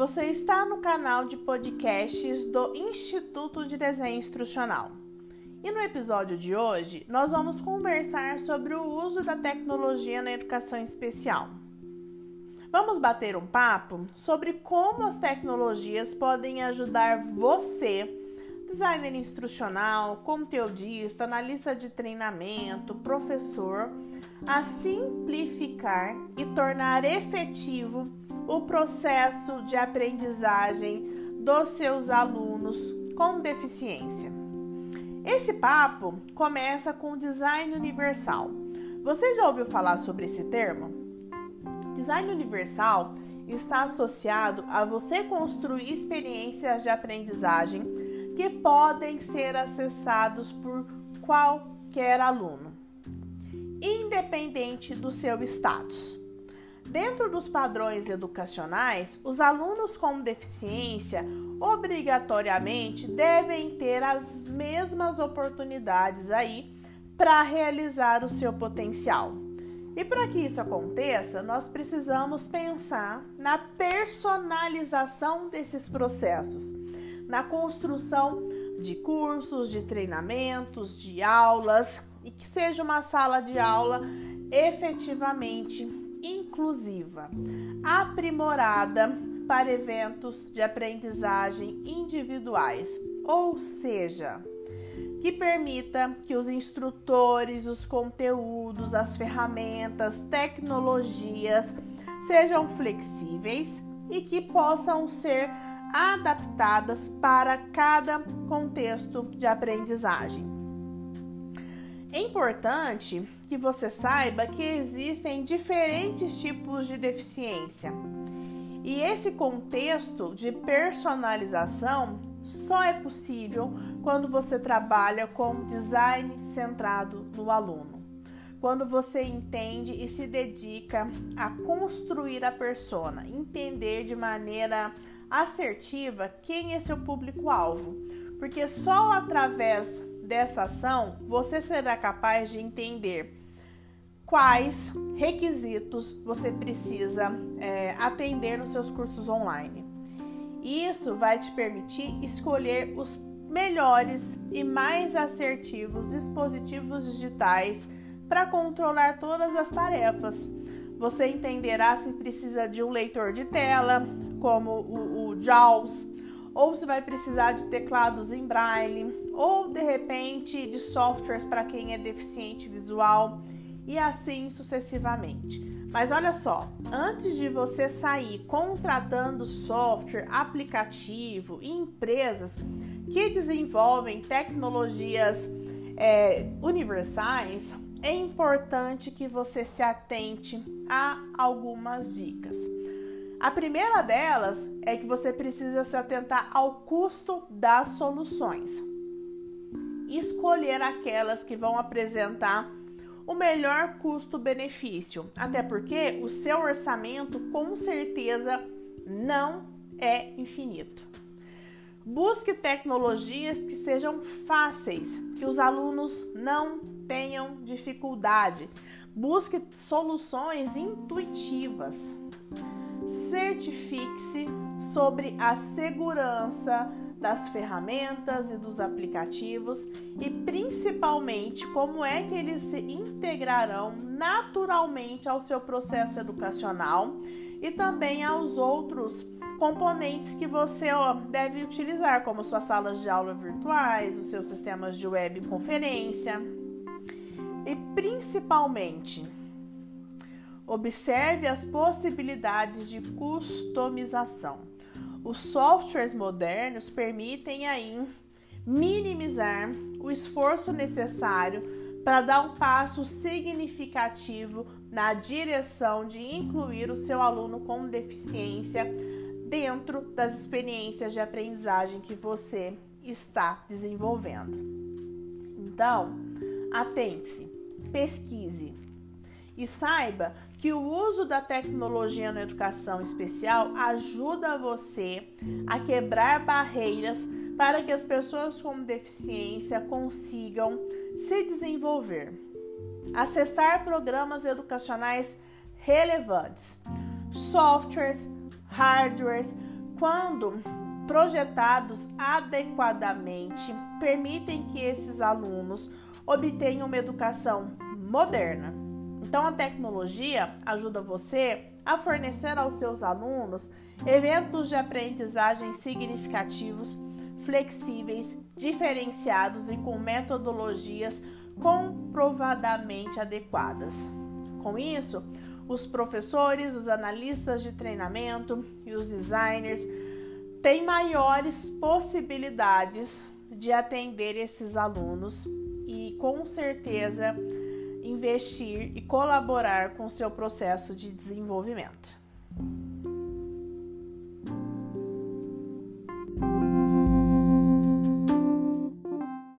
você está no canal de podcasts do Instituto de Desenho Instrucional. E no episódio de hoje, nós vamos conversar sobre o uso da tecnologia na educação especial. Vamos bater um papo sobre como as tecnologias podem ajudar você, designer instrucional, conteudista, analista de treinamento, professor, a simplificar e tornar efetivo o processo de aprendizagem dos seus alunos com deficiência. Esse papo começa com design universal. Você já ouviu falar sobre esse termo? Design universal está associado a você construir experiências de aprendizagem que podem ser acessados por qualquer aluno, independente do seu status. Dentro dos padrões educacionais, os alunos com deficiência obrigatoriamente devem ter as mesmas oportunidades aí para realizar o seu potencial. E para que isso aconteça, nós precisamos pensar na personalização desses processos, na construção de cursos, de treinamentos, de aulas e que seja uma sala de aula efetivamente inclusiva, aprimorada para eventos de aprendizagem individuais, ou seja, que permita que os instrutores, os conteúdos, as ferramentas, tecnologias sejam flexíveis e que possam ser adaptadas para cada contexto de aprendizagem. É importante que você saiba que existem diferentes tipos de deficiência. E esse contexto de personalização só é possível quando você trabalha com design centrado no aluno. Quando você entende e se dedica a construir a persona, entender de maneira assertiva quem é seu público-alvo, porque só através dessa ação, você será capaz de entender quais requisitos você precisa é, atender nos seus cursos online. Isso vai te permitir escolher os melhores e mais assertivos dispositivos digitais para controlar todas as tarefas. Você entenderá se precisa de um leitor de tela, como o, o JAWS, ou se vai precisar de teclados em braille, ou de repente de softwares para quem é deficiente visual e assim sucessivamente. Mas olha só, antes de você sair contratando software, aplicativo e empresas que desenvolvem tecnologias é, universais, é importante que você se atente a algumas dicas. A primeira delas é que você precisa se atentar ao custo das soluções. Escolher aquelas que vão apresentar o melhor custo-benefício, até porque o seu orçamento com certeza não é infinito. Busque tecnologias que sejam fáceis, que os alunos não tenham dificuldade. Busque soluções intuitivas certifique-se sobre a segurança das ferramentas e dos aplicativos e principalmente como é que eles se integrarão naturalmente ao seu processo educacional e também aos outros componentes que você deve utilizar, como suas salas de aula virtuais, os seus sistemas de web conferência e principalmente Observe as possibilidades de customização. Os softwares modernos permitem aí minimizar o esforço necessário para dar um passo significativo na direção de incluir o seu aluno com deficiência dentro das experiências de aprendizagem que você está desenvolvendo. Então, atente-se, pesquise e saiba que o uso da tecnologia na educação especial ajuda você a quebrar barreiras para que as pessoas com deficiência consigam se desenvolver. Acessar programas educacionais relevantes, softwares, hardwares, quando projetados adequadamente, permitem que esses alunos obtenham uma educação moderna. Então, a tecnologia ajuda você a fornecer aos seus alunos eventos de aprendizagem significativos, flexíveis, diferenciados e com metodologias comprovadamente adequadas. Com isso, os professores, os analistas de treinamento e os designers têm maiores possibilidades de atender esses alunos e com certeza investir e colaborar com seu processo de desenvolvimento.